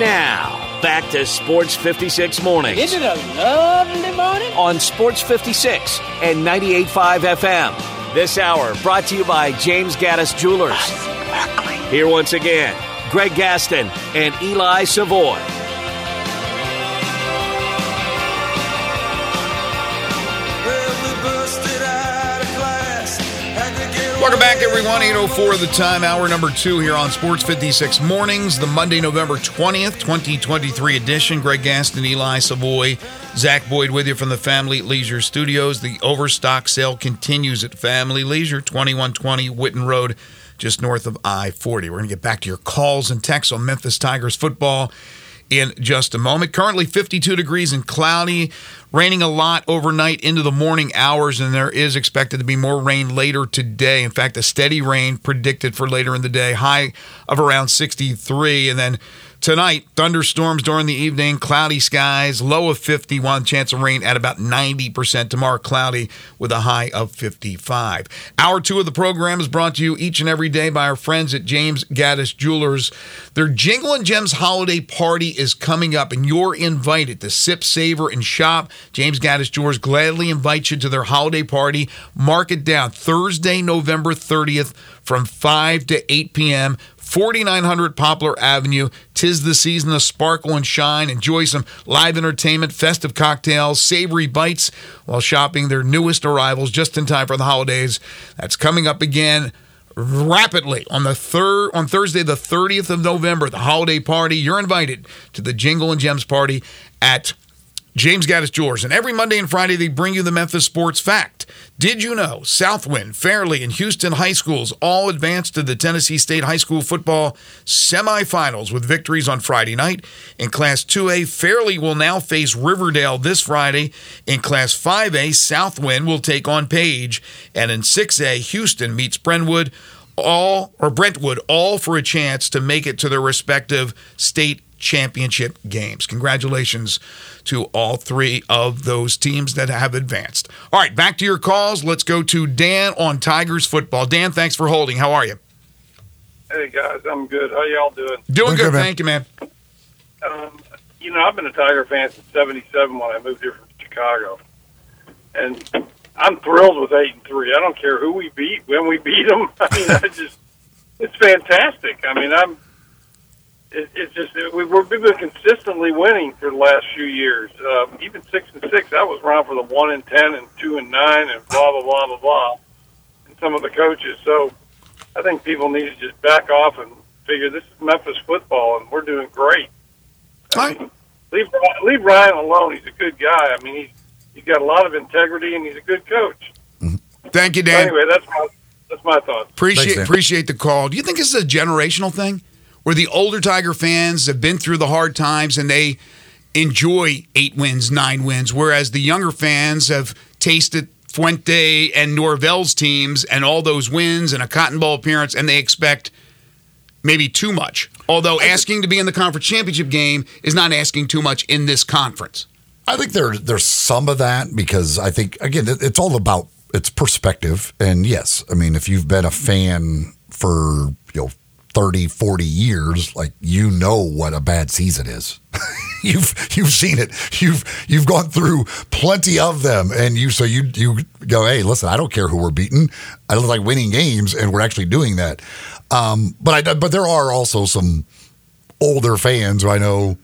Now, back to Sports 56 Mornings. Isn't it a lovely morning? On Sports 56 and 98.5 FM. This hour brought to you by James Gaddis Jewelers. Here once again, Greg Gaston and Eli Savoy. Welcome back, everyone. 804 the time, hour number two here on Sports 56 Mornings, the Monday, November 20th, 2023 edition. Greg Gaston, Eli Savoy, Zach Boyd with you from the Family Leisure Studios. The overstock sale continues at Family Leisure, 2120 Whitten Road, just north of I 40. We're going to get back to your calls and texts on Memphis Tigers football in just a moment. Currently 52 degrees and cloudy, raining a lot overnight into the morning hours, and there is expected to be more rain later today. In fact, a steady rain predicted for later in the day, high of around 63, and then Tonight, thunderstorms during the evening, cloudy skies, low of 51, chance of rain at about 90%. Tomorrow, cloudy with a high of 55. Hour two of the program is brought to you each and every day by our friends at James Gaddis Jewelers. Their Jingle and Gems holiday party is coming up, and you're invited to sip, savor, and shop. James Gaddis Jewelers gladly invites you to their holiday party. Mark it down Thursday, November 30th from 5 to 8 p.m. 4900 Poplar Avenue. Tis the season of sparkle and shine. Enjoy some live entertainment, festive cocktails, savory bites while shopping their newest arrivals just in time for the holidays. That's coming up again rapidly on the third on Thursday the 30th of November, the holiday party. You're invited to the Jingle and Gems party at James Gaddis Jewelers. And every Monday and Friday, they bring you the Memphis Sports Fact. Did you know Southwind, Fairley, and Houston high schools all advanced to the Tennessee State High School football semifinals with victories on Friday night? In Class 2A, Fairley will now face Riverdale this Friday. In Class 5A, Southwind will take on Page. And in 6A, Houston meets Brentwood all or Brentwood all for a chance to make it to their respective state championship games. Congratulations to all three of those teams that have advanced. All right, back to your calls. Let's go to Dan on Tigers football. Dan, thanks for holding. How are you? Hey guys, I'm good. How y'all doing? Doing good, thank you, man. Um, you know, I've been a Tiger fan since '77 when I moved here from Chicago, and I'm thrilled with eight and three. I don't care who we beat, when we beat them. I mean, I just it's fantastic. I mean, I'm it, it's just we, we've been consistently winning for the last few years. Uh, even six and six, I was around for the one and ten and two and nine and blah blah blah blah blah. And some of the coaches. So I think people need to just back off and figure this is Memphis football, and we're doing great. I mean, leave leave Ryan alone. He's a good guy. I mean, he's he's got a lot of integrity, and he's a good coach. Thank you, So Dan. anyway, that's my that's my thoughts. Appreciate Thanks, appreciate the call. Do you think this is a generational thing where the older Tiger fans have been through the hard times and they enjoy eight wins, nine wins, whereas the younger fans have tasted Fuente and Norvell's teams and all those wins and a Cotton Bowl appearance, and they expect maybe too much. Although asking to be in the conference championship game is not asking too much in this conference. I think there there's some of that because I think again it's all about it's perspective and yes, I mean if you've been a fan for you know 30 40 years like you know what a bad season is. you've you've seen it. You've you've gone through plenty of them and you so you you go hey listen I don't care who we're beating. I look like winning games and we're actually doing that. Um, but I but there are also some older fans who I know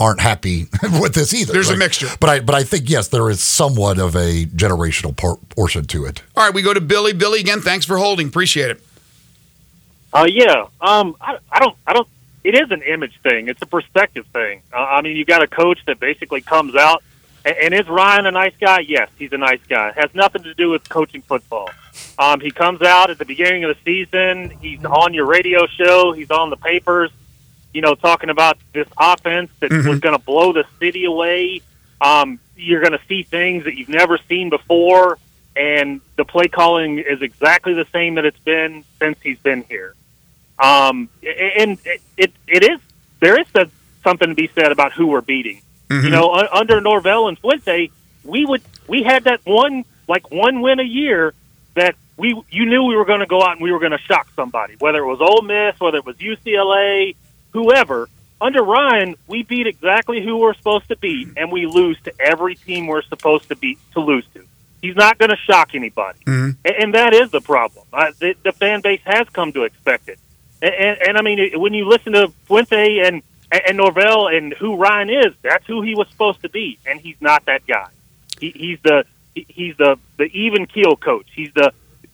aren't happy with this either. There's a mixture. But I but I think yes, there is somewhat of a generational portion to it. All right, we go to Billy. Billy again. Thanks for holding. Appreciate it. Uh, yeah. Um, I, I don't. I don't. It is an image thing. It's a perspective thing. Uh, I mean, you got a coach that basically comes out, and, and is Ryan a nice guy? Yes, he's a nice guy. It has nothing to do with coaching football. Um, he comes out at the beginning of the season. He's on your radio show. He's on the papers. You know, talking about this offense that was going to blow the city away. Um, you're going to see things that you've never seen before, and the play calling is exactly the same that it's been since he's been here. Um, and it, it, it is there is a, something to be said about who we're beating. You know, un, under Norvell and Fuente, we would we had that one like one win a year that we you knew we were going to go out and we were going to shock somebody, whether it was Ole Miss, whether it was UCLA, whoever. under Ryan, we beat exactly who we're supposed to beat, and we lose to every team we're supposed to beat to lose to. He's not going to shock anybody, Mm-hmm. and, and that is the problem. Uh, the, the fan base has come to expect it, and, and, and I mean, when you listen to Fuente and and Norvell and who Ryan is, that's who he was supposed to be, and he's not that guy. He, he's the he- he's the the even keel coach. He's the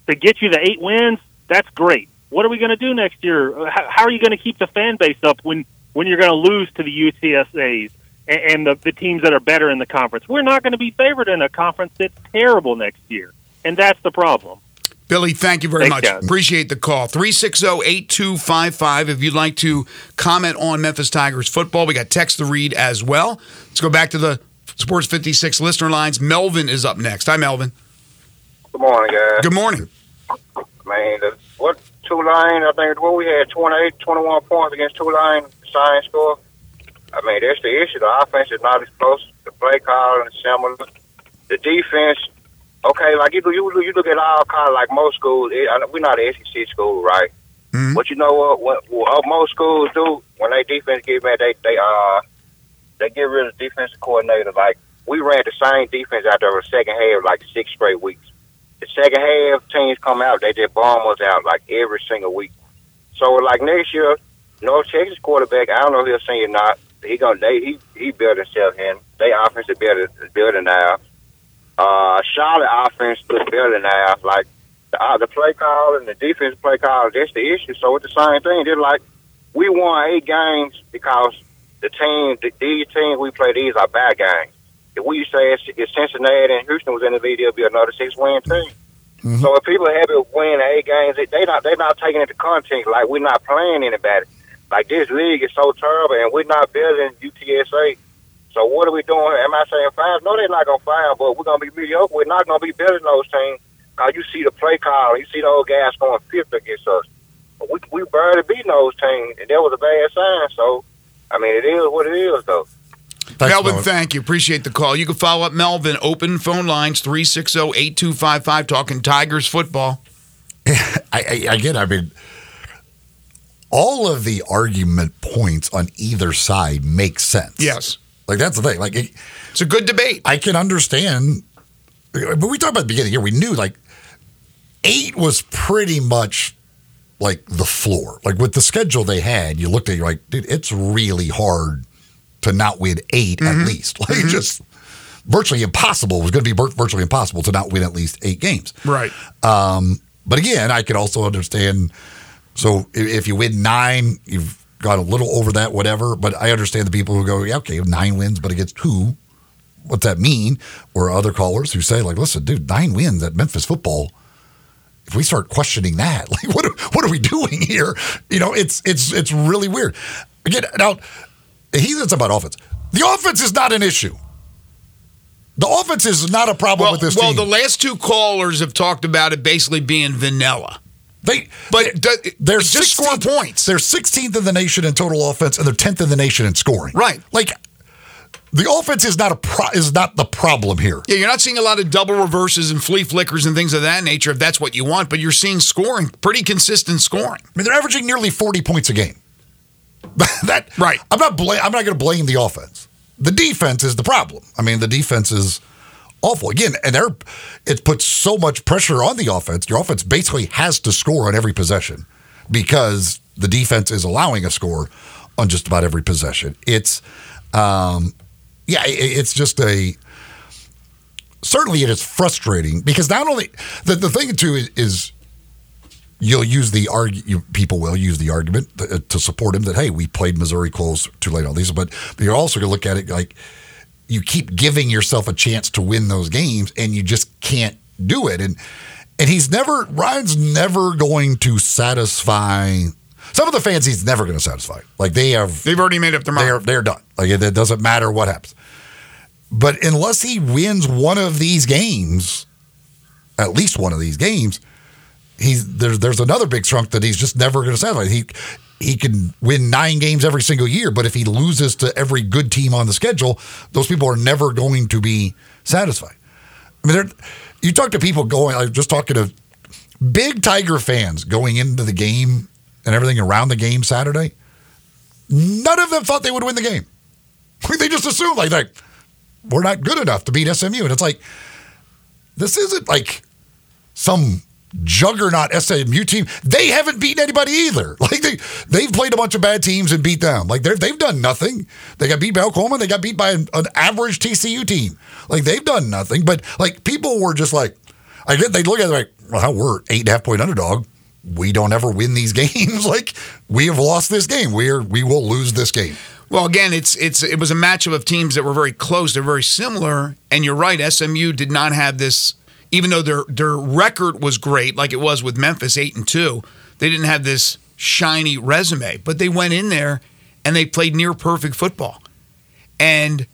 to get you the eight wins. That's great. What are we going to do next year? How, how are you going to keep the fan base up when when you're going to lose to the UTSA's and, and the, the teams that are better in the conference? We're not going to be favored in a conference that's terrible next year, and that's the problem. Billy, thank you very Thanks, much. guys. Appreciate the call. 360 8255. If you'd like to comment on Memphis Tigers football, we got text to read as well. Let's go back to the Sports 56 listener lines. Melvin is up next. Hi, Melvin. Good morning, guys. Good morning. Man, the, what Tulane? I think what we had 28, 21 points against Tulane. Science score. I mean, that's the issue. The offense is not as close. The play call and similar. The defense. Okay, like you do, you, you look at our kind of like most schools. It, we're not an SEC school, right? Mhm. But you know what? What, what most schools do when they defense get mad, they they uh they get rid of defensive coordinator. Like we ran the same defense out there the second half, like six straight weeks. The second half, teams come out, they just bomb us out like every single week. So like next year, North Texas quarterback, I don't know if he'll sing or not. He gonna they he he built himself in. They offense is better building now. Uh, Charlotte offense looks better now. Like the, uh, the play call and the defense play call, that's the issue. So it's the same thing. They're like we won eight games because the team, the, these teams we play, these are bad games. If we say it's, if Cincinnati and Houston was in the league, it'll be another six win team. So if people are happy with winning eight games, they, they not they not taking into context like we're not playing anybody. Like this league is so terrible, and we're not than UTSA. So what are we doing? Am I saying five? No, they're not gonna fire, but we're gonna be mediocre. We're not gonna be better than those teams. Cause you see the play call, you see those guys going fifth against us. But we we barely beating those teams, and that was a bad sign. So, I mean, it is what it is, though. Thanks, Melvin, Melvin. thank you. Appreciate the call. You can follow up Melvin. Open phone lines 360 8255 talking Tigers football. I, I, again, I mean, all of the argument points on either side make sense. Yes. Like, that's the thing. Like, it, It's a good debate. I can understand, but we talked about the beginning here. We knew like eight was pretty much like the floor. Like with the schedule they had, you looked at it, you're like, dude, it's really hard to not win 8 at least. Like just virtually impossible. It was going to be virtually impossible to not win at least eight games. Right. Um, but again, I could also understand. So if you win nine, you've got a little over that, whatever. But I understand the people who go, yeah, okay, nine wins, but against who? What's that mean? Or other callers who say, like, listen, dude, nine wins at Memphis football. If we start questioning that, like, what are, what are we doing here? You know, it's it's it's really weird. Again, now he said something about offense. The offense is not an issue. The offense is not a problem Well, with this well team. the last two callers have talked about it basically being vanilla. They, But do- they're just score points. They're 16th in the nation in total offense, and they're 10th in the nation in scoring. Right. Like the offense is not a pro- is not the problem here. Yeah, you're not seeing a lot of double reverses and flea flickers and things of that nature if that's what you want, but you're seeing scoring, pretty consistent scoring. I mean, they're averaging nearly 40 points a game. that Right. I'm not bla- I'm not going to blame the offense. The defense is the problem. I mean, the defense is awful again, and they're it puts so much pressure on the offense. Your offense basically has to score on every possession because the defense is allowing a score on just about every possession. It's um, yeah, it's just a certainly it is frustrating because not only the, the thing too is, is you'll use the argue people will use the argument to, to support him that hey we played Missouri close too late on these but you're also going to look at it like you keep giving yourself a chance to win those games and you just can't do it and and he's never Ryan's never going to satisfy some of the fans he's never going to satisfy like they have They've already made up their mind. they're they're done. Like it, it doesn't matter what happens. But unless he wins one of these games, at least one of these games, he's there's there's another big chunk that he's just never going to satisfy. He he can win nine games every single year, but if he loses to every good team on the schedule, those people are never going to be satisfied. I mean, you talk to people going. I was just talking to big Tiger fans going into the game and everything around the game Saturday none of them thought they would win the game. They just assumed like, like we're not good enough to beat SMU, and it's like this isn't like some juggernaut SMU team. They haven't beaten anybody either. Like they they've played a bunch of bad teams and beat them. Like they they've done nothing. They got beat by Oklahoma. They got beat by an, an average TCU team. Like they've done nothing. But like people were just like, I get they look at it like, well, we're eight and a half point underdog. We don't ever win these games. like we have lost this game. We're we will lose this game. Well, again, it's it's it was a matchup of teams that were very close. They're very similar, and you're right. SMU did not have this, even though their their record was great, like it was with Memphis, eight and two. They didn't have this shiny resume, but they went in there and they played near perfect football. And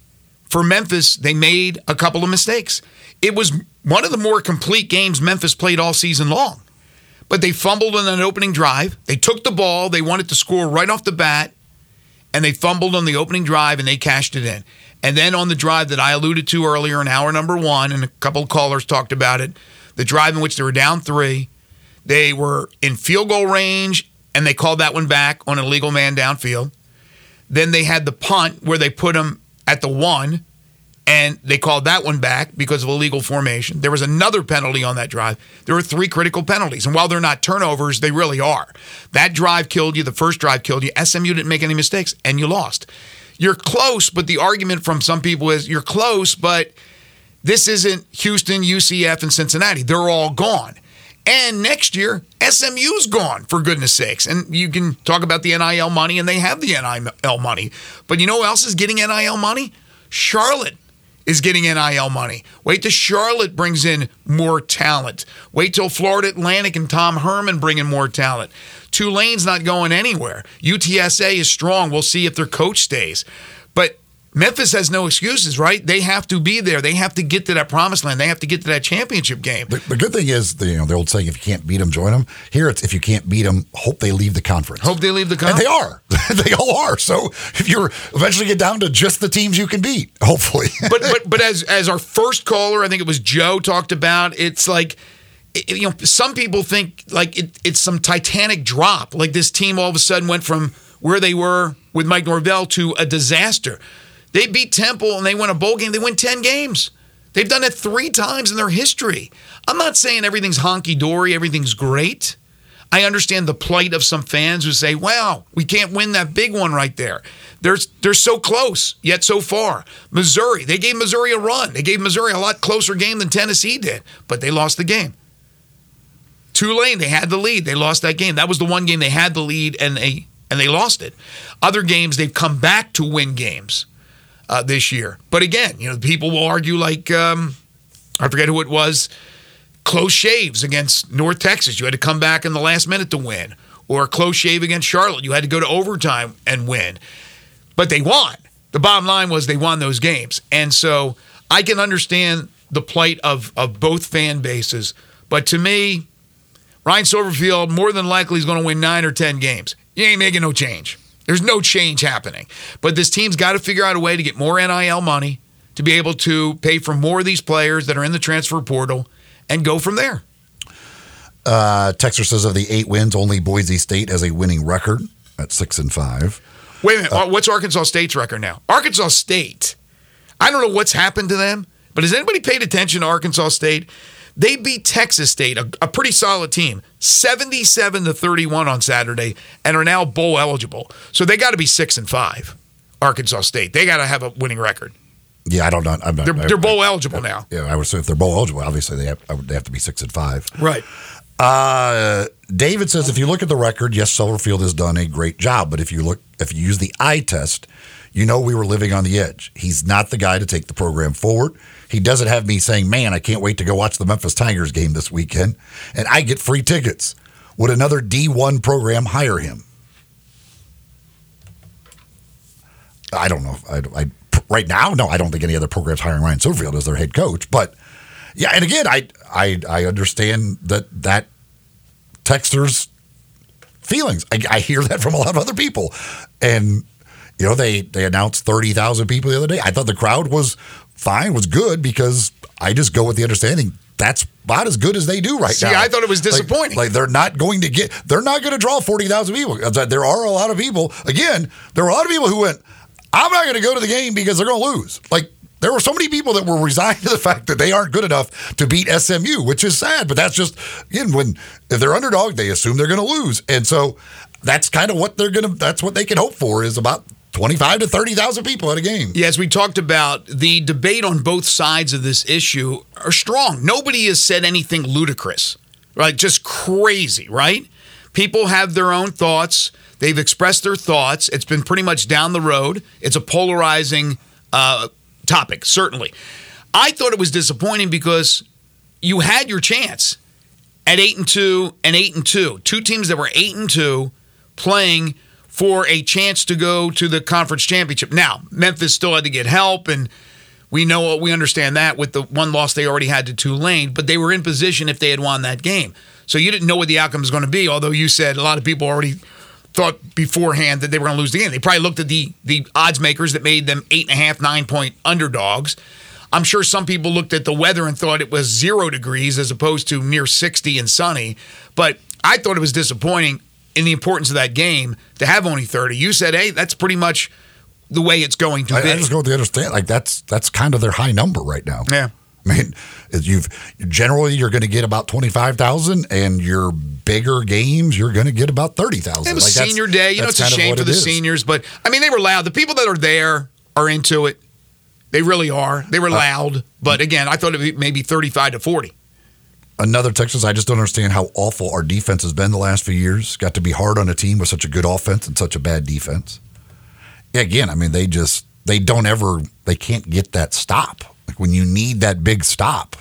for Memphis, they made a couple of mistakes. It was one of the more complete games Memphis played all season long. But they fumbled on an opening drive. They took the ball. They wanted to score right off the bat and they fumbled on the opening drive and they cashed it in. And then on the drive that I alluded to earlier in hour number one, and a couple callers talked about it, the drive in which they were down three, they were in field goal range and they called that one back on an illegal man downfield. Then they had the punt where they put them at the one and they called that one back because of illegal formation. There was another penalty on that drive. There were three critical penalties, and while they're not turnovers, they really are. That drive killed you. The first drive killed you. SMU didn't make any mistakes, and you lost. You're close, but the argument from some people is you're close, but this isn't Houston, UCF, and Cincinnati. They're all gone. And next year, SMU's gone, for goodness sakes. And you can talk about the NIL money, and they have the NIL money. But you know who else is getting NIL money? Charlotte is getting NIL money. Wait till Charlotte brings in more talent. Wait till Florida Atlantic and Tom Herman bring in more talent. Tulane's not going anywhere. UTSA is strong. We'll see if their coach stays. But Memphis has no excuses, right? They have to be there. They have to get to that promised land. They have to get to that championship game. The, the good thing is, the, you know, the old saying, if you can't beat them, join them. Here, it's if you can't beat them, hope they leave the conference. Hope they leave the And conference. they are. they all are. So if you're eventually get down to just the teams you can beat, hopefully. but but but as as our first caller, I think it was Joe talked about. It's like it- you know, some people think like it, it's some titanic drop. Like this team all of a sudden went from where they were with Mike Norvell to a disaster. They beat Temple and they won a bowl game. They win ten games. They've done it three times in their history. I'm not saying everything's honky dory, everything's great. I understand the plight of some fans who say, "Wow, we can't win that big one right there." They're they're so close yet so far. Missouri, they gave Missouri a run. They gave Missouri a lot closer game than Tennessee did, but they lost the game. Tulane, they had the lead. They lost that game. That was the one game they had the lead and they and they lost it. Other games they've come back to win games uh, this year. But again, you know, people will argue like um, I forget who it was close shaves against North Texas. You had to come back in the last minute to win, or a close shave against Charlotte. You had to go to overtime and win. But they won. The bottom line was they won those games. And so I can understand the plight of, of both fan bases. But to me, Ryan Silverfield more than likely is going to win nine or 10 games. You ain't making no change. There's no change happening. But this team's got to figure out a way to get more NIL money to be able to pay for more of these players that are in the transfer portal and go from there. Uh, Texas says of the eight wins, only Boise State has a winning record at six and five. Wait a minute. Uh, what's Arkansas State's record now? Arkansas State. I don't know what's happened to them, but has anybody paid attention to Arkansas State? They beat Texas State, a, a pretty solid team, 77 to 31 on Saturday, and are now bowl eligible. So they got to be six and five. Arkansas State. They got to have a winning record. Yeah, I don't know. I'm not, They're, I- they're bowl eligible now. Yeah, I would say if they're bowl eligible, obviously they have, I would- they have to be six and five. Right. Uh, David says if you look at the record, yes, Silverfield has done a great job, but if you look, if you use the eye test, you know we were living on the edge. He's not the guy to take the program forward. He doesn't have me saying, "Man, I can't wait to go watch the Memphis Tigers game this weekend," and I get free tickets. Would another D1 program hire him? I don't know. I, I right now, no, I don't think any other program's hiring Ryan Silverfield as their head coach. But yeah, and again, I I I understand that that texters feelings. I, I hear that from a lot of other people, and you know they they announced thirty thousand people the other day. I thought the crowd was fine, was good because I just go with the understanding that's about as good as they do right See, now. See, I thought it was Like- disappointing. Like, they're not going to get, they're not going to draw 40,000 people. There are a lot of people, again, there were a lot of people who went, I'm not going to go to the game because they're going to lose. Like, there were so many people that were resigned to the fact that they aren't good enough to beat SMU, which is sad. But that's just again when if they're underdog, they assume they're going to lose, and so that's kind of what they're going to. That's what they can hope for is about twenty five to thirty thousand people at a game. Yeah, as we talked about, the debate on both sides of this issue are strong. Nobody has said anything ludicrous, right? Just crazy, right? People have their own thoughts. They've expressed their thoughts. It's been pretty much down the road. It's a polarizing uh, topic, certainly. I thought it was disappointing because you had your chance at eight and two and eight and two, two teams that were eight and two playing for a chance to go to the conference championship. Now, Memphis still had to get help, and we know we understand that with the one loss they already had to Tulane, but they were in position if they had won that game. So you didn't know what the outcome was going to be, although you said a lot of people already thought beforehand that they were going to lose the game. They probably looked at the the odds makers that made them eight and a half, nine point underdogs. I'm sure some people looked at the weather and thought it was zero degrees as opposed to near 60 and sunny. But I thought it was disappointing in the importance of that game to have only 30. You said, hey, that's pretty much the way it's going to I, be. I just go with to understand like that's that's kind of their high number right now. yeah. I mean, you've generally you're going to get about twenty five thousand, and your bigger games you're going to get about thirty thousand. It was senior day. You know, it's a shame for the seniors, but I mean, they were loud. The people that are there are into it. They really are. They Uh, were loud. But again, I thought it would be maybe 35 to 40. Another Texas, I just don't understand how awful our defense has been the last few years. Got to be hard on a team with such a good offense and such a bad defense. Again, I mean, they just they don't ever they can't get that stop. Like when you need that big stop,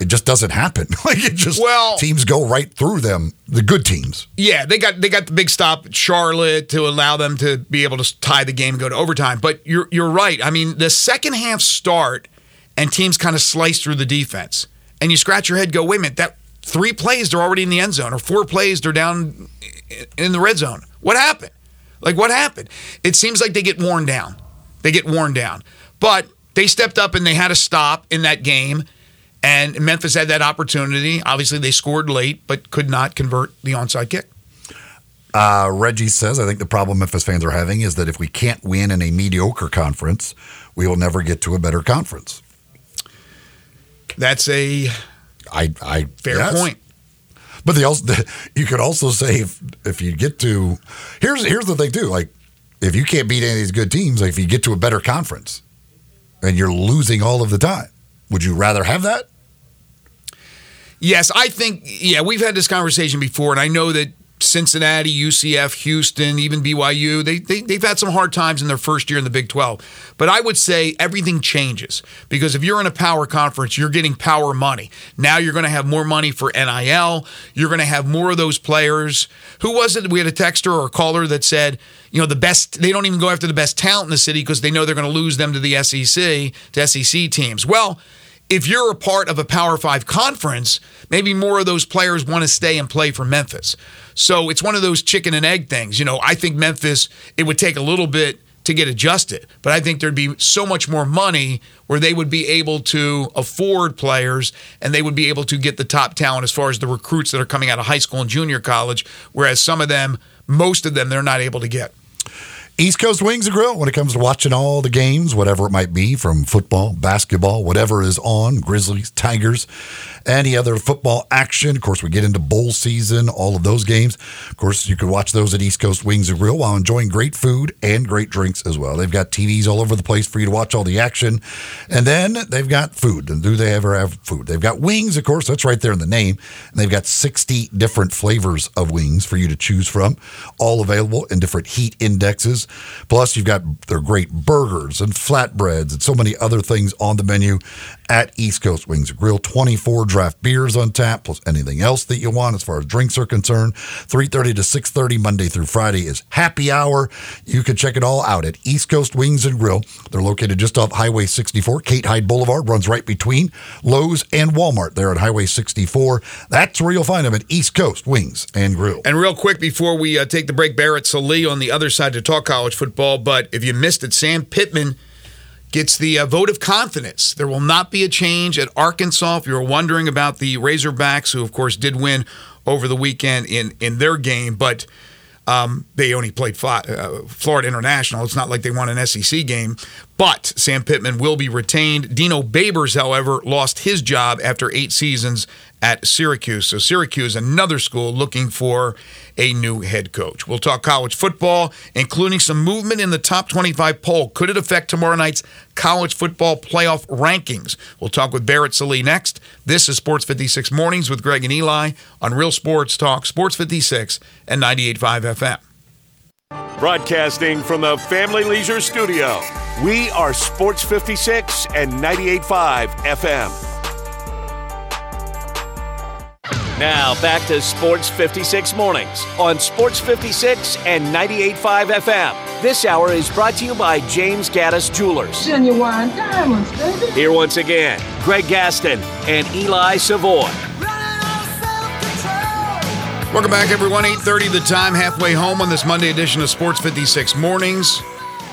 it just doesn't happen. like it just Well- teams go right through them. The good teams. Yeah, they got they got the big stop at Charlotte to allow them to be able to tie the game and go to overtime. But you're you're right. I mean, the second half start and teams kind of slice through the defense, and you scratch your head, go, wait a minute, that three plays they're already in the end zone, or four plays they're down in the red zone. What happened? Like what happened? It seems like they get worn down. They get worn down. But they stepped up and they had a stop in that game. And Memphis had that opportunity. Obviously, they scored late, but could not convert the onside kick. Uh, Reggie says, I think the problem Memphis fans are having is that if we can't win in a mediocre conference, we will never get to a better conference. That's a I, I fair yes. point. But the also you could also say if, if you get to here's here's the thing too like if you can't beat any of these good teams like if you get to a better conference and you're losing all of the time would you rather have that Yes, I think, yeah, we've had this conversation before, and I know that Cincinnati, UCF, Houston, even BYU, they, they, they've had some hard times in their first year in the Big 12. But I would say everything changes because if you're in a power conference, you're getting power money. Now you're going to have more money for NIL. You're going to have more of those players. Who was it? We had a texter or a caller that said, you know, the best, they don't even go after the best talent in the city because they know they're going to lose them to the SEC, to SEC teams. Well, if you're a part of a Power Five conference, maybe more of those players want to stay and play for Memphis. So it's one of those chicken and egg things. You know, I think Memphis, it would take a little bit to get adjusted, but I think there'd be so much more money where they would be able to afford players and they would be able to get the top talent as far as the recruits that are coming out of high school and junior college, whereas some of them, most of them, they're not able to get. East Coast Wings and Grill when it comes to watching all the games, whatever it might be, from football, basketball, whatever is on, Grizzlies, Tigers, any other football action. Of course, we get into bowl season, all of those games. Of course, you can watch those at East Coast Wings and Grill while enjoying great food and great drinks as well. They've got TVs all over the place for you to watch all the action. And then they've got food. And do they ever have food? They've got wings, of course, that's right there in the name. And they've got 60 different flavors of wings for you to choose from, all available in different heat indexes. Plus, you've got their great burgers and flatbreads and so many other things on the menu at East Coast Wings Grill. 24 draft beers on tap, plus anything else that you want as far as drinks are concerned. 3.30 to 6.30 Monday through Friday is happy hour. You can check it all out at East Coast Wings and Grill. They're located just off Highway 64. Kate Hyde Boulevard runs right between Lowe's and Walmart there at Highway 64. That's where you'll find them at East Coast Wings and Grill. And real quick before we uh, take the break, Barrett Sallee on the other side to talk college football. But if you missed it, Sam Pittman gets the uh, vote of confidence. There will not be a change at Arkansas. If you were wondering about the Razorbacks, who of course did win over the weekend in in their game, but um, they only played uh, Florida International. It's not like they won an SEC game. But Sam Pittman will be retained. Dino Babers, however, lost his job after eight seasons at Syracuse. So Syracuse, is another school looking for a new head coach. We'll talk college football, including some movement in the top 25 poll. Could it affect tomorrow night's college football playoff rankings? We'll talk with Barrett Sallee next. This is Sports 56 Mornings with Greg and Eli on Real Sports Talk, Sports 56 and 98.5 FM. Broadcasting from the Family Leisure Studio, we are Sports 56 and 98.5 FM. Now back to Sports 56 Mornings on Sports 56 and 98.5 FM. This hour is brought to you by James Gaddis Jewelers. Genuine diamonds, baby. Here once again, Greg Gaston and Eli Savoy. Welcome back, everyone. 8.30 the time, halfway home on this Monday edition of Sports 56 Mornings.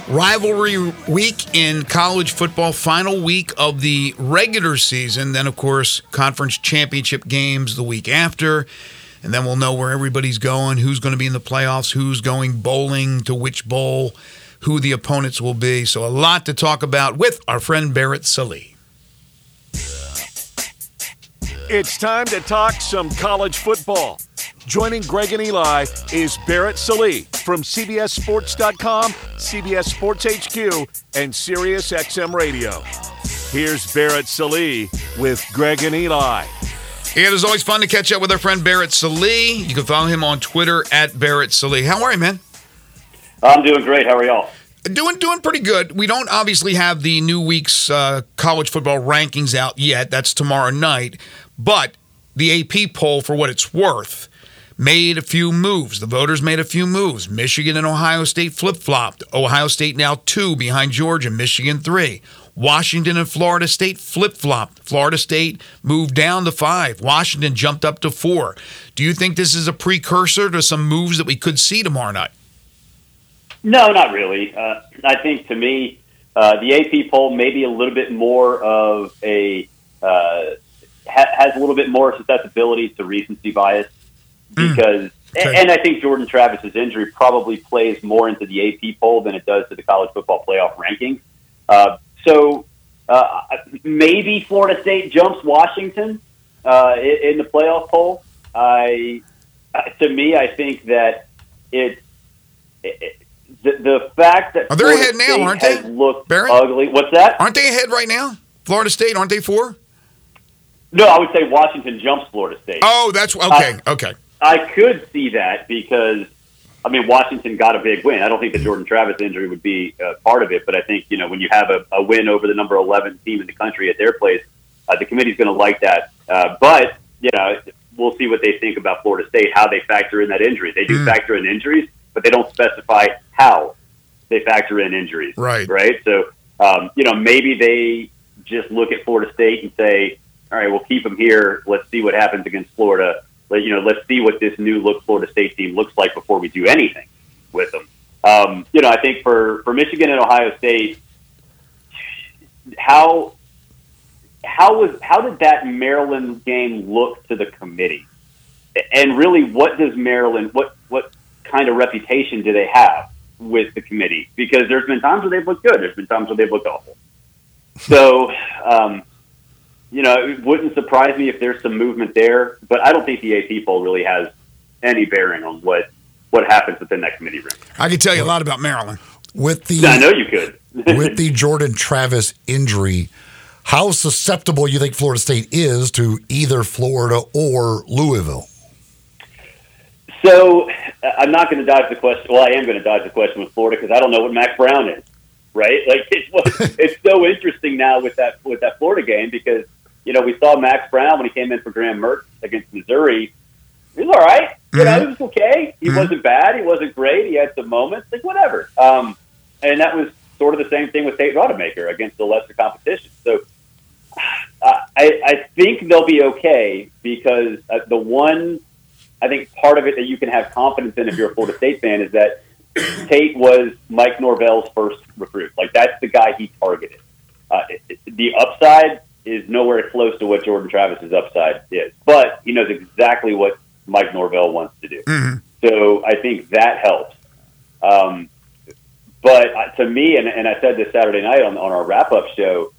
Rivalry week in college football, final week of the regular season. Then, of course, conference championship games the week after. And then we'll know where everybody's going, who's going to be in the playoffs, who's going bowling to which bowl, who the opponents will be. So, a lot to talk about with our friend Barrett Sallee. It's time to talk some college football. Joining Greg and Eli is Barrett Sallee from CBSSports.com, CBS Sports HQ, and SiriusXM Radio. Here's Barrett Sallee with Greg and Eli. It is always fun to catch up with our friend Barrett Sallee. You can follow him on Twitter at Barrett Sallee. How are you, man? I'm doing great. How are y'all? Doing doing pretty good. We don't obviously have the new week's uh, college football rankings out yet. That's tomorrow night. But the AP poll, for what it's worth, made a few moves. The voters made a few moves. Michigan and Ohio State flip flopped. Ohio State now two behind Georgia, Michigan three. Washington and Florida State flip flopped. Florida State moved down to five. Washington jumped up to four. Do you think this is a precursor to some moves that we could see tomorrow night? No, not really. Uh, I think to me, uh, the AP poll may be a little bit more of a uh, ha- has a little bit more susceptibility to recency bias. Because, mm. okay. and I think Jordan Travis's injury probably plays more into the AP poll than it does to the college football playoff rankings. Uh, so uh, maybe Florida State jumps Washington uh, in the playoff poll. I, to me, I think that it, it the, the fact that are they ahead now, aren't they? Look ugly. What's that? Aren't they ahead right now? Florida State, aren't they four? No, I would say Washington jumps Florida State. Oh, that's okay. Uh, okay. I could see that because I mean Washington got a big win. I don't think the Jordan Travis injury would be uh, part of it, but I think you know when you have a, a win over the number eleven team in the country at their place, uh, the committee's going to like that. Uh, but you know we'll see what they think about Florida State, how they factor in that injury. They do mm. factor in injuries, but they don't specify how they factor in injuries. Right. Right. So um, you know maybe they just look at Florida State and say, all right, we'll keep them here. Let's see what happens against Florida you know, let's see what this new look Florida State team looks like before we do anything with them. Um, you know, I think for, for Michigan and Ohio State, how how was how did that Maryland game look to the committee? And really, what does Maryland what what kind of reputation do they have with the committee? Because there's been times where they've looked good, there's been times where they've looked awful. So, um, you know, it wouldn't surprise me if there's some movement there, but I don't think the AP poll really has any bearing on what what happens within that committee room. I can tell you a lot about Maryland. With the I know you could. with the Jordan Travis injury, how susceptible you think Florida State is to either Florida or Louisville? So uh, I'm not going to dodge the question. Well, I am going to dodge the question with Florida because I don't know what Max Brown is. Right? Like it's it's so interesting now with that with that Florida game because you know, we saw Max Brown when he came in for Graham Mertz against Missouri. He was all right. You mm-hmm. know, he was okay. He mm-hmm. wasn't bad. He wasn't great. He had some moments, like whatever. Um, and that was sort of the same thing with Tate Rodemaker against the lesser competition. So uh, I, I think they'll be okay because uh, the one, I think part of it that you can have confidence in if you're a Florida State fan is that Tate was Mike Norvell's first recruit. Like that's the guy he targeted Uh, it- it- the upside is nowhere close to what Jordan Travis's upside is, but he knows exactly what Mike Norvell wants to do. So I think that helps. Um, but to me, and, and I said this Saturday night on, on our wrap up show,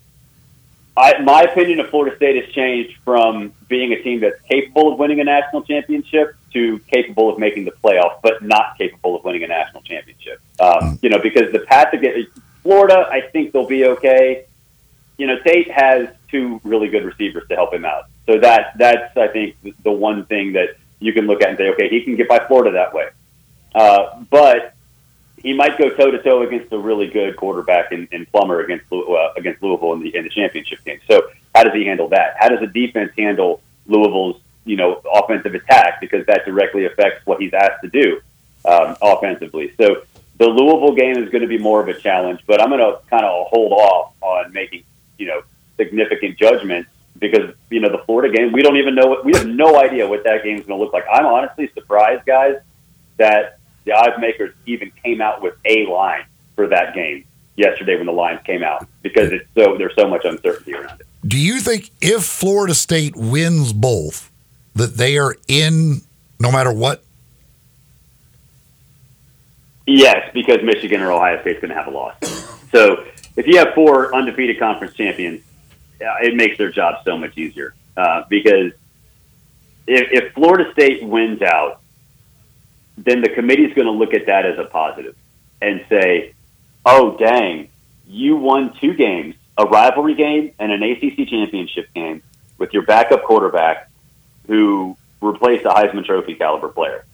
I, my opinion of Florida State has changed from being a team that's capable of winning a national championship to capable of making the playoff, but not capable of winning a national championship. Um, you know, because the path to get Florida, I think they'll be okay. You know, Tate has two really good receivers to help him out, so that that's I think the one thing that you can look at and say, okay, he can get by Florida that way. Uh, but he might go toe to toe against a really good quarterback in, in Plummer against uh, against Louisville in the in the championship game. So how does he handle that? How does the defense handle Louisville's you know offensive attack because that directly affects what he's asked to do um, offensively. So the Louisville game is going to be more of a challenge, but I'm going to kind of hold off on making you know significant judgments because you know the Florida game we don't even know what we have no idea what that game is going to look like. I'm honestly surprised, guys, that the odds makers even came out with a line for that game yesterday when the lines came out because it's so there's so much uncertainty around it. Do you think if Florida State wins both, that they are in no matter what? Yes, because Michigan or Ohio State's going to have a loss. So if you have four undefeated conference champions, it makes their job so much easier. Uh, because if, if Florida State wins out, then the committee's going to look at that as a positive and say, "Oh, dang, you won two games, a rivalry game and an ACC championship game with your backup quarterback who replaced a Heisman Trophy caliber player."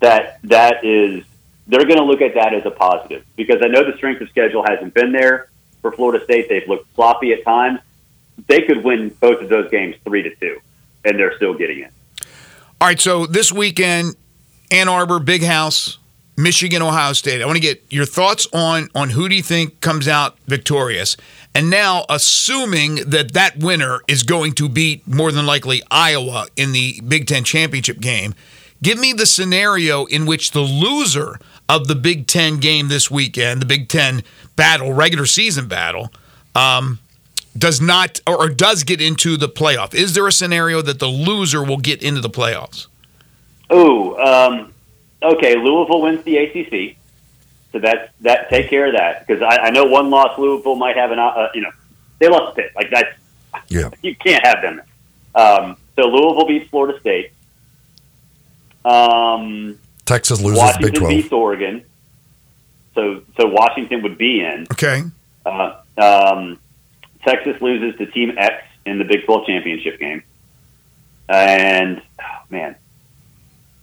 That that is they're going to look at that as a positive because I know the strength of schedule hasn't been there for Florida State. They've looked sloppy at times. They could win both of those games three to two, and they're still getting it. All right, so this weekend, Ann Arbor, Big House, Michigan, Ohio State. I want to get your thoughts on on who do you think comes out victorious, and now assuming that that winner is going to beat more than likely Iowa in the Big Ten championship game. Give me the scenario in which the loser of the Big Ten game this weekend, the Big Ten battle, regular season battle, um, does not or, or does get into the playoff. Is there a scenario that the loser will get into the playoffs? Oh, um, okay. Louisville wins the ACC, so that's that. Take care of that because I, I know one loss Louisville might have an. Uh, you know, they lost to Pitt. Like that's Yeah. you can't have them. Um, so Louisville beats Florida State. Um, Texas loses Washington Big 12. beats Oregon. So so Washington would be in. Okay. Uh, um, Texas loses to Team X in the Big 12 championship game, and oh, man,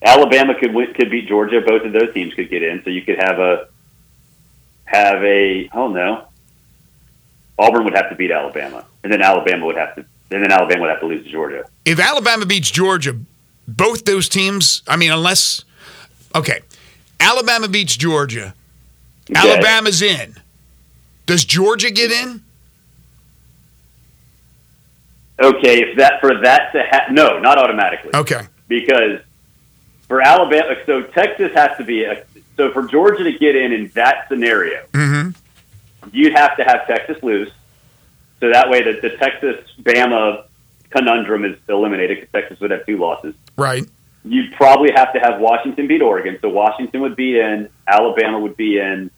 Alabama could win, could beat Georgia. Both of those teams could get in, so you could have a have a oh no, Auburn would have to beat Alabama, and then Alabama would have to, and then Alabama would have to lose to Georgia. If Alabama beats Georgia, both those teams, I mean, unless, okay, Alabama beats Georgia, Okay. Alabama's in. Does Georgia get in? Okay, if that for that to ha- no, not automatically. Okay. because for Alabama, so Texas has to be a, so for Georgia to get in in that scenario, mm-hmm. you'd have to have Texas lose, so that way the, the Texas Bama conundrum is eliminated because Texas would have two losses. Right. You'd probably have to have Washington beat Oregon, so Washington would be in, Alabama would be in,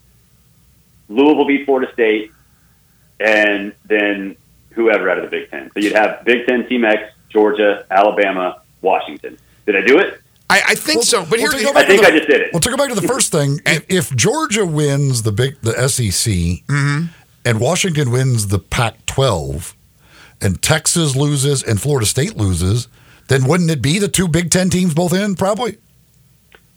Louisville beat Florida State, and then whoever out of the Big Ten. So you'd have Big Ten Team X, Georgia, Alabama, Washington. Did I do it? I, I think so. But here, Well, to go I back to think the- I just did it. Well, to go back to the first thing, if, if Georgia wins the big the SEC Mm-hmm. and Washington wins the Pac-12, and Texas loses and Florida State loses, then wouldn't it be the two Big Ten teams both in? Probably.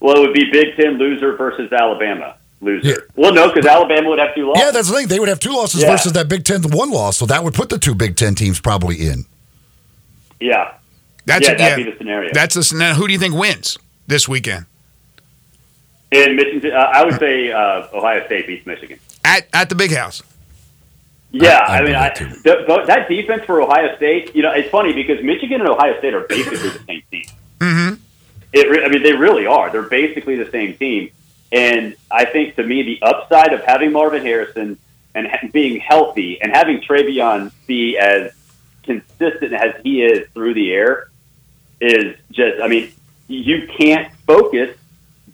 Well, it would be Big Ten loser versus Alabama loser. Yeah. Well, no, because Alabama would have two losses. Yeah, that's the thing. They would have two losses Yeah. versus that Big Ten one loss, so that would put the two Big Ten teams probably in. yeah. that's yeah, it, that'd be the scenario. That's the now. Who do you think wins this weekend In Michigan, uh, I would say uh, Ohio State beats Michigan. at at the Big House? Yeah, I I, mean, I, the, the, that defense for Ohio State, you know, it's funny because Michigan and Ohio State are basically the same team. Mm-hmm. It, re- I mean, they really are. They're basically the same team. And I think to me, the upside of having Marvin Harrison and ha- being healthy and having TreVeyon be as consistent as he is through the air is just, I mean, you can't focus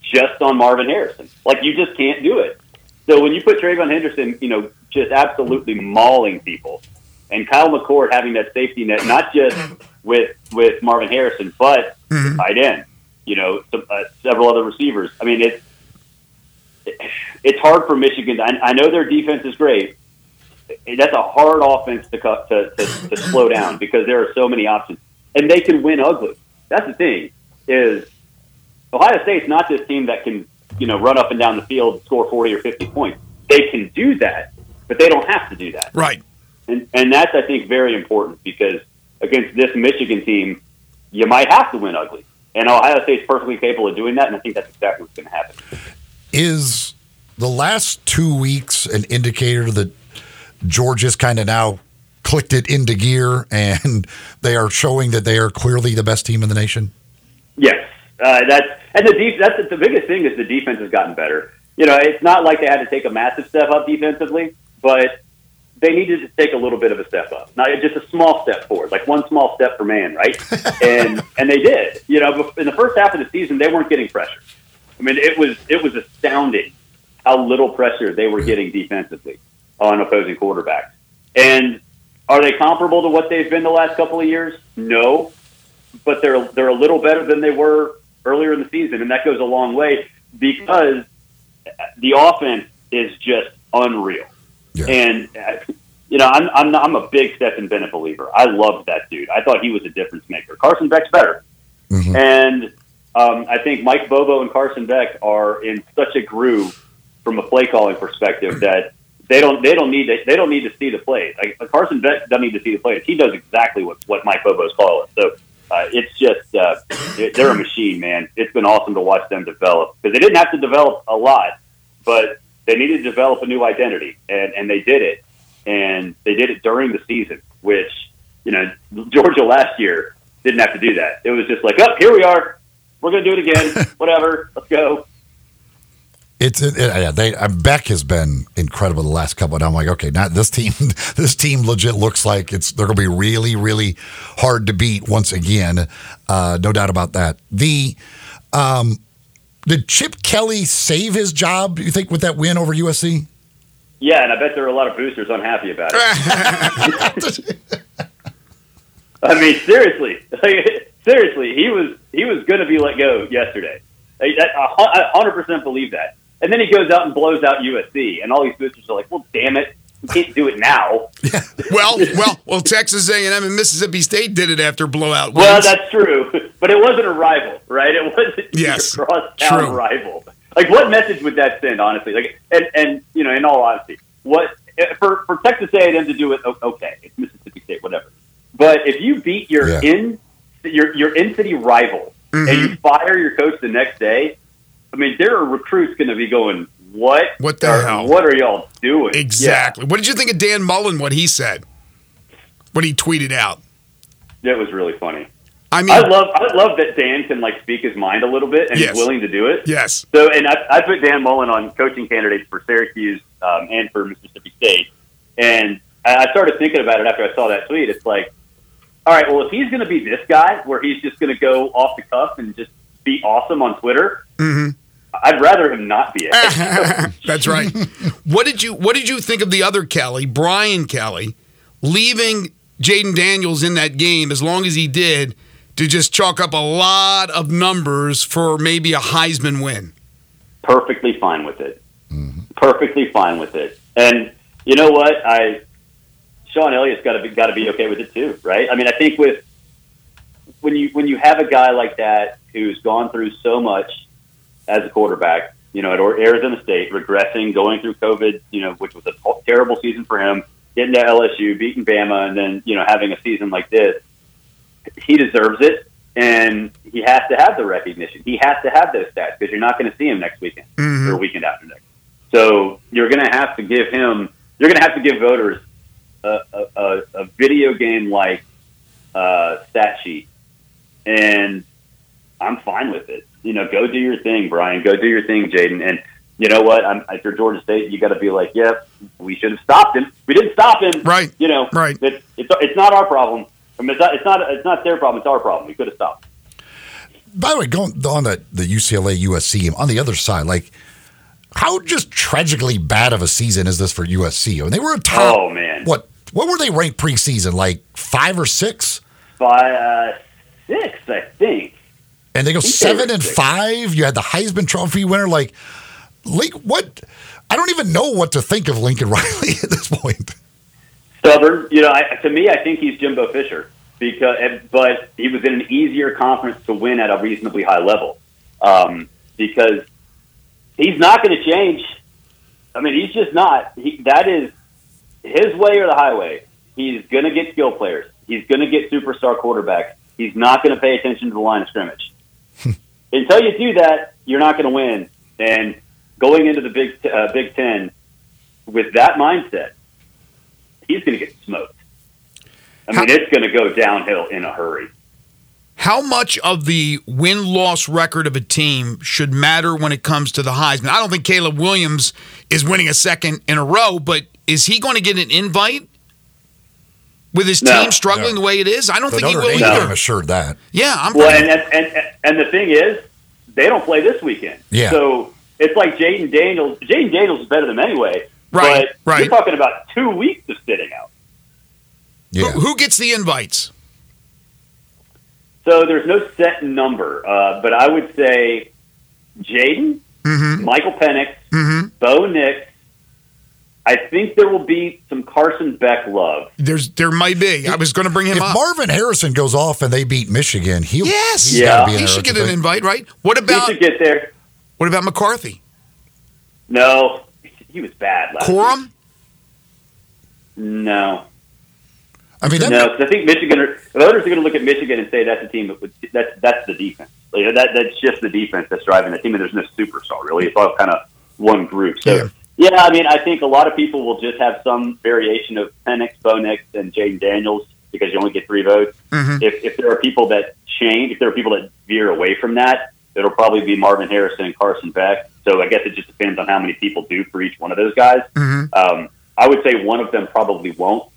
just on Marvin Harrison. Like, you just can't do it. So when you put TreVeyon Henderson, you know, just absolutely mauling people, and Kyle McCord having that safety net, not just with with Marvin Harrison, but Mhm. tight end, you know, some, uh, several other receivers. I mean, it's it's hard for Michigan. I, I know their defense is great. That's a hard offense to, cut, to, to to slow down because there are so many options, and they can win ugly. That's the thing is Ohio State's not this team that can you know run up and down the field, score forty or fifty points. They can do that, but they don't have to do that. Right. And and that's I think very important because against this Michigan team, you might have to win ugly. And Ohio State's perfectly capable of doing that, and I think that's exactly what's going to happen. Is the last two weeks an indicator that Georgia's kind of now clicked it into gear and they are showing that they are clearly the best team in the nation? Yes, uh, that's and the def- that's the biggest thing is the defense has gotten better. You know, it's not like they had to take a massive step up defensively, but they needed to take a little bit of a step up, not just a small step forward, like one small step for man, right? and and they did. You know, in the first half of the season, they weren't getting pressure. I mean, it was it was astounding how little pressure they were getting defensively on opposing quarterbacks. And are they comparable to what they've been the last couple of years? No, but they're they're a little better than they were earlier in the season, and that goes a long way because the offense is just unreal. Yeah. And uh, you know, I'm I'm I'm a big Stetson Bennett believer. I loved that dude. I thought he was a difference maker. Carson Beck's better, Mhm. and um, I think Mike Bobo and Carson Beck are in such a groove from a play calling perspective that they don't they don't need to, they don't need to see the plays. Like Carson Beck doesn't need to see the plays. He does exactly what what Mike Bobo's calling. So uh, it's just uh, they're a machine, man. It's been awesome to watch them develop because they didn't have to develop a lot, but they needed to develop a new identity, and and they did it, and they did it during the season, which you know Georgia last year didn't have to do that. It was just like, oh, here we are. We're going to do it again. Whatever. Let's go. It's it, yeah. They uh, Beck has been incredible the last couple, and I'm like, okay, now this team, this team legit looks like it's they're going to be really, really hard to beat once again. Uh, no doubt about that. The um, did Chip Kelly save his job? You think with that win over USC? Yeah, and I bet there are a lot of boosters unhappy about it. I mean, seriously, like, seriously, he was he was going to be let go yesterday. Like, that- I I hundred percent believe that. And then he goes out and blows out USC, and all these boosters are like, "Well, damn it, we can't do it now." Well, well, well. Texas A&M and Mississippi State did it after blowout wins. Well, that's true, but it wasn't a rival, right? It wasn't Yes, your crosstown true. rival. Like, what message would that send? Honestly, like, and and you know, in all honesty, what eh, for for Texas A&M to do it? Okay, it's Mississippi State, whatever. But if you beat your Yeah. in your your in city rival and you mm-hmm. fire your coach the next day, I mean, there are recruits going to be going, "What? What the are, hell? What are y'all doing?" Yeah. exactly. What did you think of Dan Mullen? What he said? What he tweeted out? That was really funny. I mean, I love I love that Dan can like speak his mind a little bit and Yes. he's willing to do it. yes. So, and I, I put Dan Mullen on coaching candidates for Syracuse um, and for Mississippi State, and I started thinking about it after I saw that tweet. It's like, all right, well, if he's going to be this guy where he's just going to go off the cuff and just be awesome on Twitter, hmm I'd rather him not be it. That's right. what did you What did you think of the other Kelly, Brian Kelly, leaving Jayden Daniels in that game as long as he did to just chalk up a lot of numbers for maybe a Heisman win? Perfectly fine with it. Mm-hmm. Perfectly fine with it. And you know what? I Shawn Elliott's got to be got to be okay with it too, right? I mean, I think with when you when you have a guy like that who's gone through so much as a quarterback, you know, at Arizona State, regressing, going through COVID, you know, which was a terrible season for him, getting to LSU, beating Bama, and then you know having a season like this, he deserves it, and he has to have the recognition. He has to have those stats because you're not going to see him next weekend Mhm. or weekend after next. So you're going to have to give him. You're going to have to give voters a, a, a, a video game like uh, stat sheet, and I'm fine with it. You know, go do your thing, Brian. Go do your thing, Jayden. And you know what? I'm, if you're Georgia State, you got to be like, yeah, we should have stopped him. We didn't stop him. Right. You know. Right. It's it's, it's not our problem. I mean, it's not, it's not it's not their problem. It's our problem. We could have stopped. By the way, going on the, the UCLA USC game, on the other side, like, how just tragically bad of a season is this for USC? I mean, they were a top. Oh, man. What what were they ranked preseason? Like five or six? By uh, six, I think. And they go seven and six. five. You had the Heisman Trophy winner. Like, Link, what? I don't even know what to think of Lincoln Riley at this point. Stubborn. You know, I, to me, I think he's Jimbo Fisher because, but he was in an easier conference to win at a reasonably high level um, because he's not going to change. I mean, he's just not. He, that is his way or the highway. He's going to get skill players. He's going to get superstar quarterbacks. He's not going to pay attention to the line of scrimmage. Until you do that, you're not going to win. And going into the Big uh, Big Ten with that mindset, he's going to get smoked. I mean, it's going to go downhill in a hurry. How much of the win loss record of a team should matter when it comes to the Heisman? I don't think Caleb Williams is winning a second in a row, but is he going to get an invite with his No. team struggling No. the way it is? I don't The think he will Dame either. game assured that. Yeah, I'm Well, pretty- and, and and and the thing is, they don't play this weekend. Yeah. So it's like Jayden Daniels. Jayden Daniels is better than them anyway. Right, But right. You're talking about two weeks of sitting out. Yeah. who, who gets the invites? So there's no set number, uh, but I would say Jayden, Mm-hmm. Michael Penix, Mm-hmm. Bo Nix. I think there will be some Carson Beck love. There's there might be. I was going to bring him If up. Marvin Harrison goes off and they beat Michigan, he'll yes, he's Yeah. be he should get an invite, right? What He about should get there. what about McCarthy? No, he was bad last week. Corum? No. I mean, No, 'cause I think Michigan. Are, the voters are going to look at Michigan and say that's a team that would, that's that's the defense. Like, that that's just the defense that's driving the team, and there's no superstar really. It's all kind of one group. So Yeah. yeah. I mean, I think a lot of people will just have some variation of Penix, Bo Nix, and Jayden Daniels because you only get three votes. Mhm. If if there are people that change, if there are people that veer away from that, it'll probably be Marvin Harrison and Carson Beck. So I guess it just depends on how many people do for each one of those guys. Mhm. Um, I would say one of them probably won't,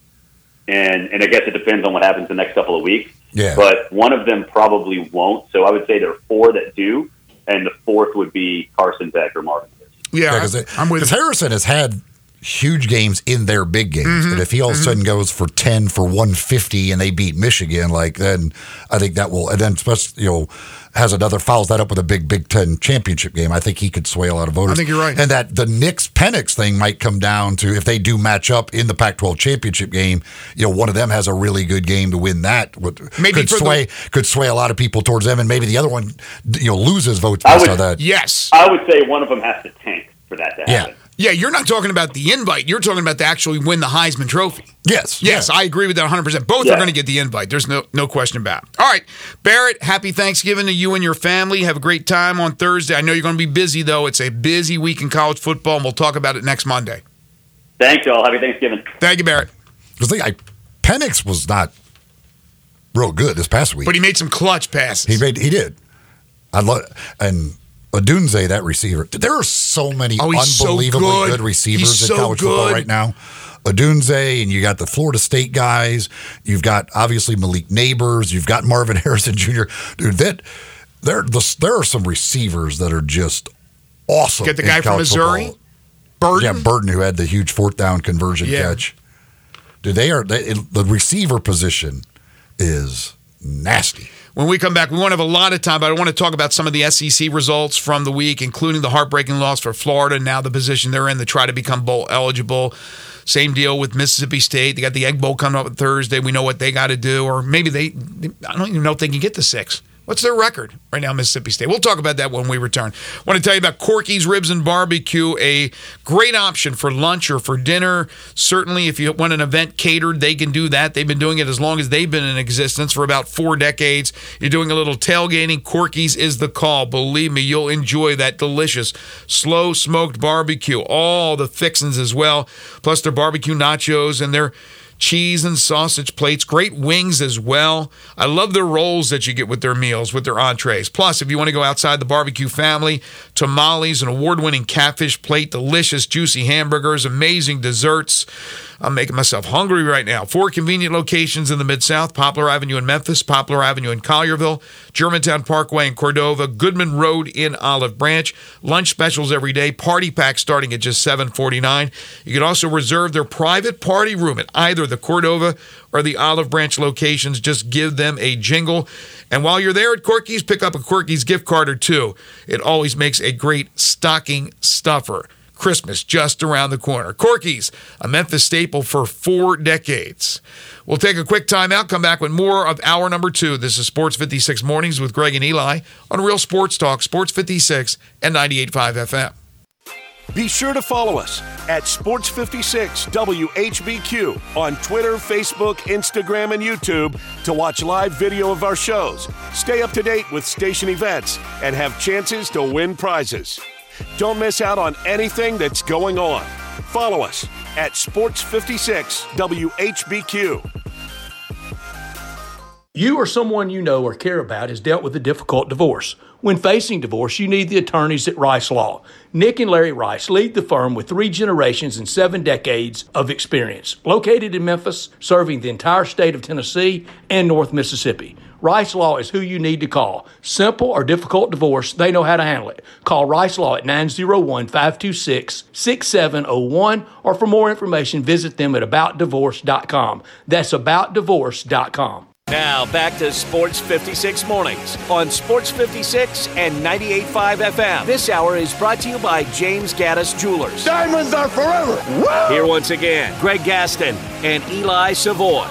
and and I guess it depends on what happens the next couple of weeks. yeah. But one of them probably won't. So I would say there are four that do, and the fourth would be Carson Beck or Marvin. Harrison. Yeah, because I'm with Harrison has had huge games in their big games, Mm-hmm. and if he all of a sudden goes for ten for one fifty and they beat Michigan, like then I think that will, and then especially you know has another follows that up with a big Big Ten championship game. I think he could sway a lot of voters. I think you're right. and that the Nix Penix thing might come down to if they do match up in the Pac-12 championship game. You know, one of them has a really good game to win that. Would Maybe could for the- sway could sway a lot of people towards them, and maybe the other one you know loses votes I based would- on that. Yes. I would say one of them has to tank for that to happen. Yeah, you're not talking about the invite. You're talking about to actually win the Heisman Trophy. Yes, Yes, yeah. I agree with that 100%. Both are going to get the invite. There's no no question about it. All right, Barrett, happy Thanksgiving to you and your family. Have a great time on Thursday. I know you're going to be busy, though. It's a busy week in college football, and we'll talk about it next Monday. Thanks, y'all. Happy Thanksgiving. Thank you, Barrett. Because I, Penix was not real good this past week. But he made some clutch passes. he made he did. I love and Odunze that receiver. There are so many Oh, he's so unbelievably good. good. receivers He's in so college football right now. Odunze and you got the Florida State guys. You've got obviously Malik Nabers. You've got Marvin Harrison Jr. Dude, that there the, there are some receivers that are just awesome. Get the guy from Missouri, football. Burden. Yeah, Burden, who had the huge fourth down conversion Yeah. catch. Dude, they are they, the receiver position is nasty. When we come back, we won't have a lot of time, but I want to talk about some of the SEC results from the week, including the heartbreaking loss for Florida, now the position they're in to try to become bowl eligible. Same deal with Mississippi State. They got the Egg Bowl coming up on Thursday. We know what they got to do, or maybe they, I don't even know if they can get the six. What's their record right now, Mississippi State? We'll talk about that when we return. I want to tell you about Corky's Ribs and Barbecue, a great option for lunch or for dinner. Certainly, if you want an event catered, they can do that. They've been doing it as long as they've been in existence for about four decades. You're doing a little tailgating, Corky's is the call. Believe me, you'll enjoy that delicious slow smoked barbecue. All the fixins as well, plus their barbecue nachos and their cheese and sausage plates, great wings as well. I love their rolls that you get with their meals, with their entrees. Plus, if you want to go outside the barbecue family, tamales, an award winning catfish plate, delicious, juicy hamburgers, amazing desserts. I'm making myself hungry right now. Four convenient locations in the Mid South Poplar Avenue in Memphis, Poplar Avenue in Collierville, Germantown Parkway in Cordova, Goodman Road in Olive Branch. Lunch specials every day, party packs starting at just $7.49. You can also reserve their private party room at either the Cordova or the Olive Branch locations. Just give them a jingle. And while you're there at Corky's, pick up a Corky's gift card or two. It always makes a great stocking stuffer. Christmas just around the corner. Corky's, a Memphis staple for four decades. We'll take a quick timeout, come back with more of hour number two. This is Sports 56 Mornings with Greg and Eli on Real Sports Talk, Sports 56 and 98.5 FM. Be sure to follow us at Sports 56 WHBQ on Twitter, Facebook, Instagram, and YouTube to watch live video of our shows, stay up to date with station events, and have chances to win prizes. Don't miss out on anything that's going on. Follow us at Sports 56 WHBQ. You or someone you know or care about has dealt with a difficult divorce. When facing divorce, you need the attorneys at Rice Law. Nick and Larry Rice lead the firm with three generations and seven decades of experience. Located in Memphis, serving the entire state of Tennessee and North Mississippi. Rice Law is who you need to call. Simple or difficult divorce, they know how to handle it. Call Rice Law at 901 526 6701 or for more information, visit them at aboutdivorce.com. That's aboutdivorce.com. Now back to Sports 56 Mornings on Sports 56 and 98.5 FM. This hour is brought to you by James Gaddis Jewelers. Diamonds are forever. Woo! Here once again, Greg Gaston and Eli Savoy.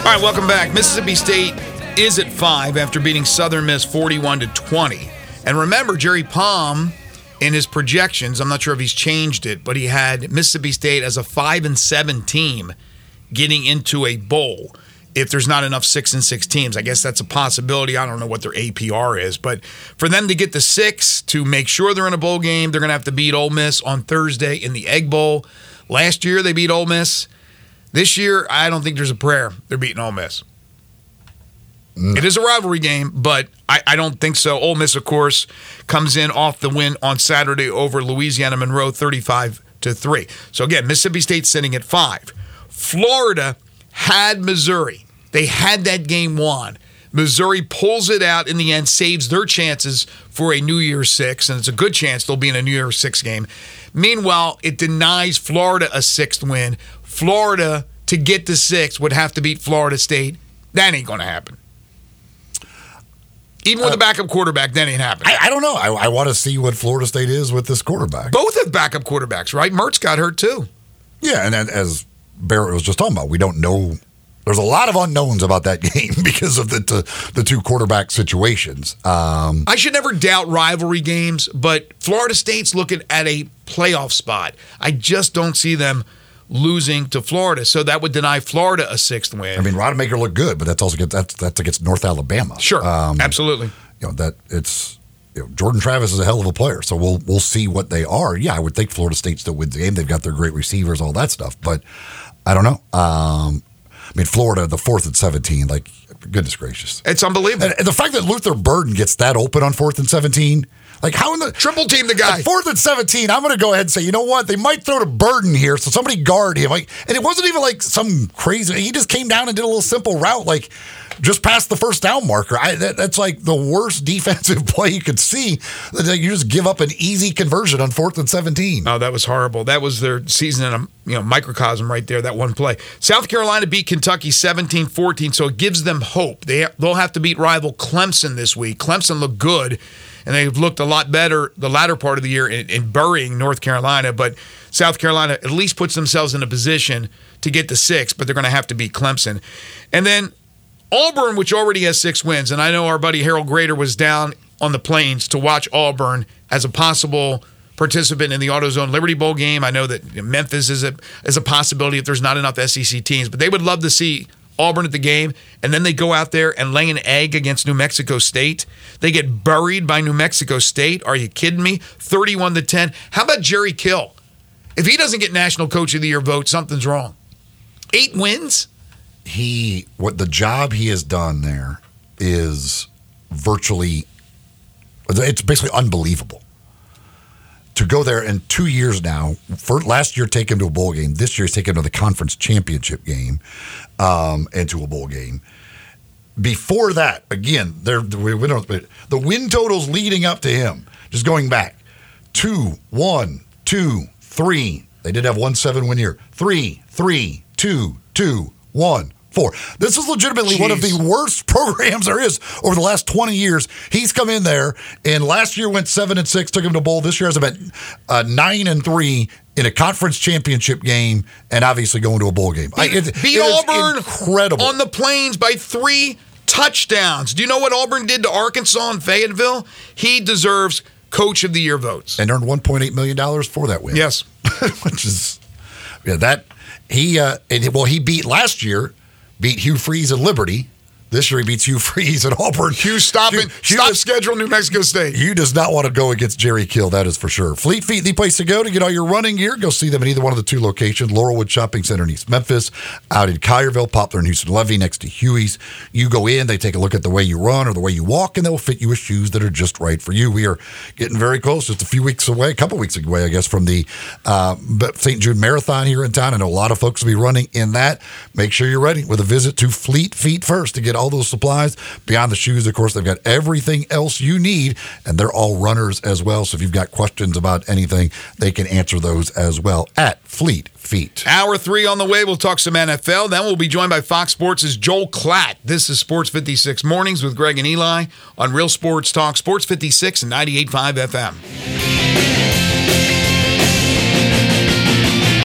All right, welcome back. Mississippi State is at five after beating Southern Miss 41 to 20. And remember, Jerry Palm in his projections, I'm not sure if he's changed it, but he had Mississippi State as a five and seven team getting into a bowl. If there's not enough six and six teams, I guess that's a possibility. I don't know what their APR is, but for them to get the six to make sure they're in a bowl game, they're going to have to beat Ole Miss on Thursday in the Egg Bowl. Last year they beat Ole Miss. This year, I don't think there's a prayer they're beating Ole Miss. Mm. It is a rivalry game, but I, I, don't think so. Ole Miss, of course, comes in off the win on Saturday over Louisiana Monroe, 35 to three. So again, Mississippi State sitting at five. Florida had Missouri. They had that game won. Missouri pulls it out in the end, saves their chances for a New Year's Six, and it's a good chance they'll be in a New Year's Six game. Meanwhile, it denies Florida a sixth win. Florida to get to six would have to beat Florida State. That ain't going to happen. Even with uh, a backup quarterback, that ain't happening. I, I don't know. I, I want to see what Florida State is with this quarterback. Both have backup quarterbacks, right? Mertz got hurt too. Yeah, and as Barrett was just talking about, we don't know. There's a lot of unknowns about that game because of the the, the two quarterback situations. Um, I should never doubt rivalry games, but Florida State's looking at a playoff spot. I just don't see them losing to Florida. So that would deny Florida a sixth win. I mean, Rodemaker looked good, but that's also against, that's, that's against North Alabama. Sure, um, absolutely. You know that it's you know, Jordan Travis is a hell of a player, so we'll we'll see what they are. Yeah, I would think Florida State still wins the game. They've got their great receivers, all that stuff, but I don't know. Um, I mean, Florida, the fourth and seventeen, like goodness gracious, it's unbelievable. And, the fact that Luther Burden gets that open on fourth and seventeen like how in the triple team the guy fourth and seventeen? I'm going to go ahead and say, you know what? They might throw to Burden here, so somebody guard him. Like, and it wasn't even like some crazy. He just came down and did a little simple route, like just past the first down marker. I, that, that's like the worst defensive play you could see. That you just give up an easy conversion on fourth and seventeen. Oh, that was horrible. That was their season in a you know microcosm right there. That one play. South Carolina beat Kentucky 17-14, so it gives them hope. They they'll have to beat rival Clemson this week. Clemson looked good and they've looked a lot better the latter part of the year in, in burying North Carolina. But South Carolina at least puts themselves in a position to get to six, but they're going to have to beat Clemson. And then Auburn, which already has six wins, and I know our buddy Harold Graeter was down on the plains to watch Auburn as a possible participant in the AutoZone Liberty Bowl game. I know that Memphis is a is a possibility if there's not enough SEC teams, but they would love to see Auburn at the game, and then they go out there and lay an egg against New Mexico State. They get buried by New Mexico State. Are you kidding me? 31 to 10. How about Jerry Kill? If he doesn't get National Coach of the Year vote, something's wrong. Eight wins. he what the job he has done there is virtually it's basically unbelievable to go there in two years now for last year take him to a bowl game this year he's taken to the conference championship game um, and to a bowl game. Before that again there we, we don't the win totals leading up to him just going back two one two three. They did have one seven win year three three two two one four. This is legitimately one of the worst programs there is over the last 20 years. He's come in there and last year went seven and six took him to bowl. This year has about uh, nine and three in a conference championship game and obviously going to a bowl game I- it- beat it Auburn incredible on the plains by three touchdowns. Do you know what Auburn did to Arkansas and Fayetteville? He deserves Coach of the Year votes. and earned 1.8 million dollars for that win Yes. which is yeah that he uh and, well he beat last year beat Hugh Freeze at Liberty this year he beats Hugh Freeze at Auburn Hugh, stop Hugh- it. Hugh Stop is- schedule New Mexico State. Hugh does not want to go against Jerry Kill, that is for sure. Fleet Feet, the place to go to get all your running gear. Go see them in either one of the two locations Laurelwood Shopping Center in East Memphis, out in Collierville, Poplar and Houston Levee next to Huey's. You go in, they take a look at the way you run or the way you walk, and they'll fit you with shoes that are just right for you. We are getting very close, just a few weeks away, a couple weeks away, I guess, from the uh, St. Jude Marathon here in town. I know a lot of folks will be running in that. Make sure you're ready with a visit to Fleet Feet first to get all those supplies. Beyond the shoes, of course, they've got everything else you need, and they're all runners as well. So if you've got questions about anything, they can answer those as well at Fleet Feet. Hour three on the way. We'll talk some NFL. Then we'll be joined by Fox Sports' Joel Klatt. This is Sports 56 Mornings with Greg and Eli on Real Sports Talk, Sports 56 and 98.5 FM.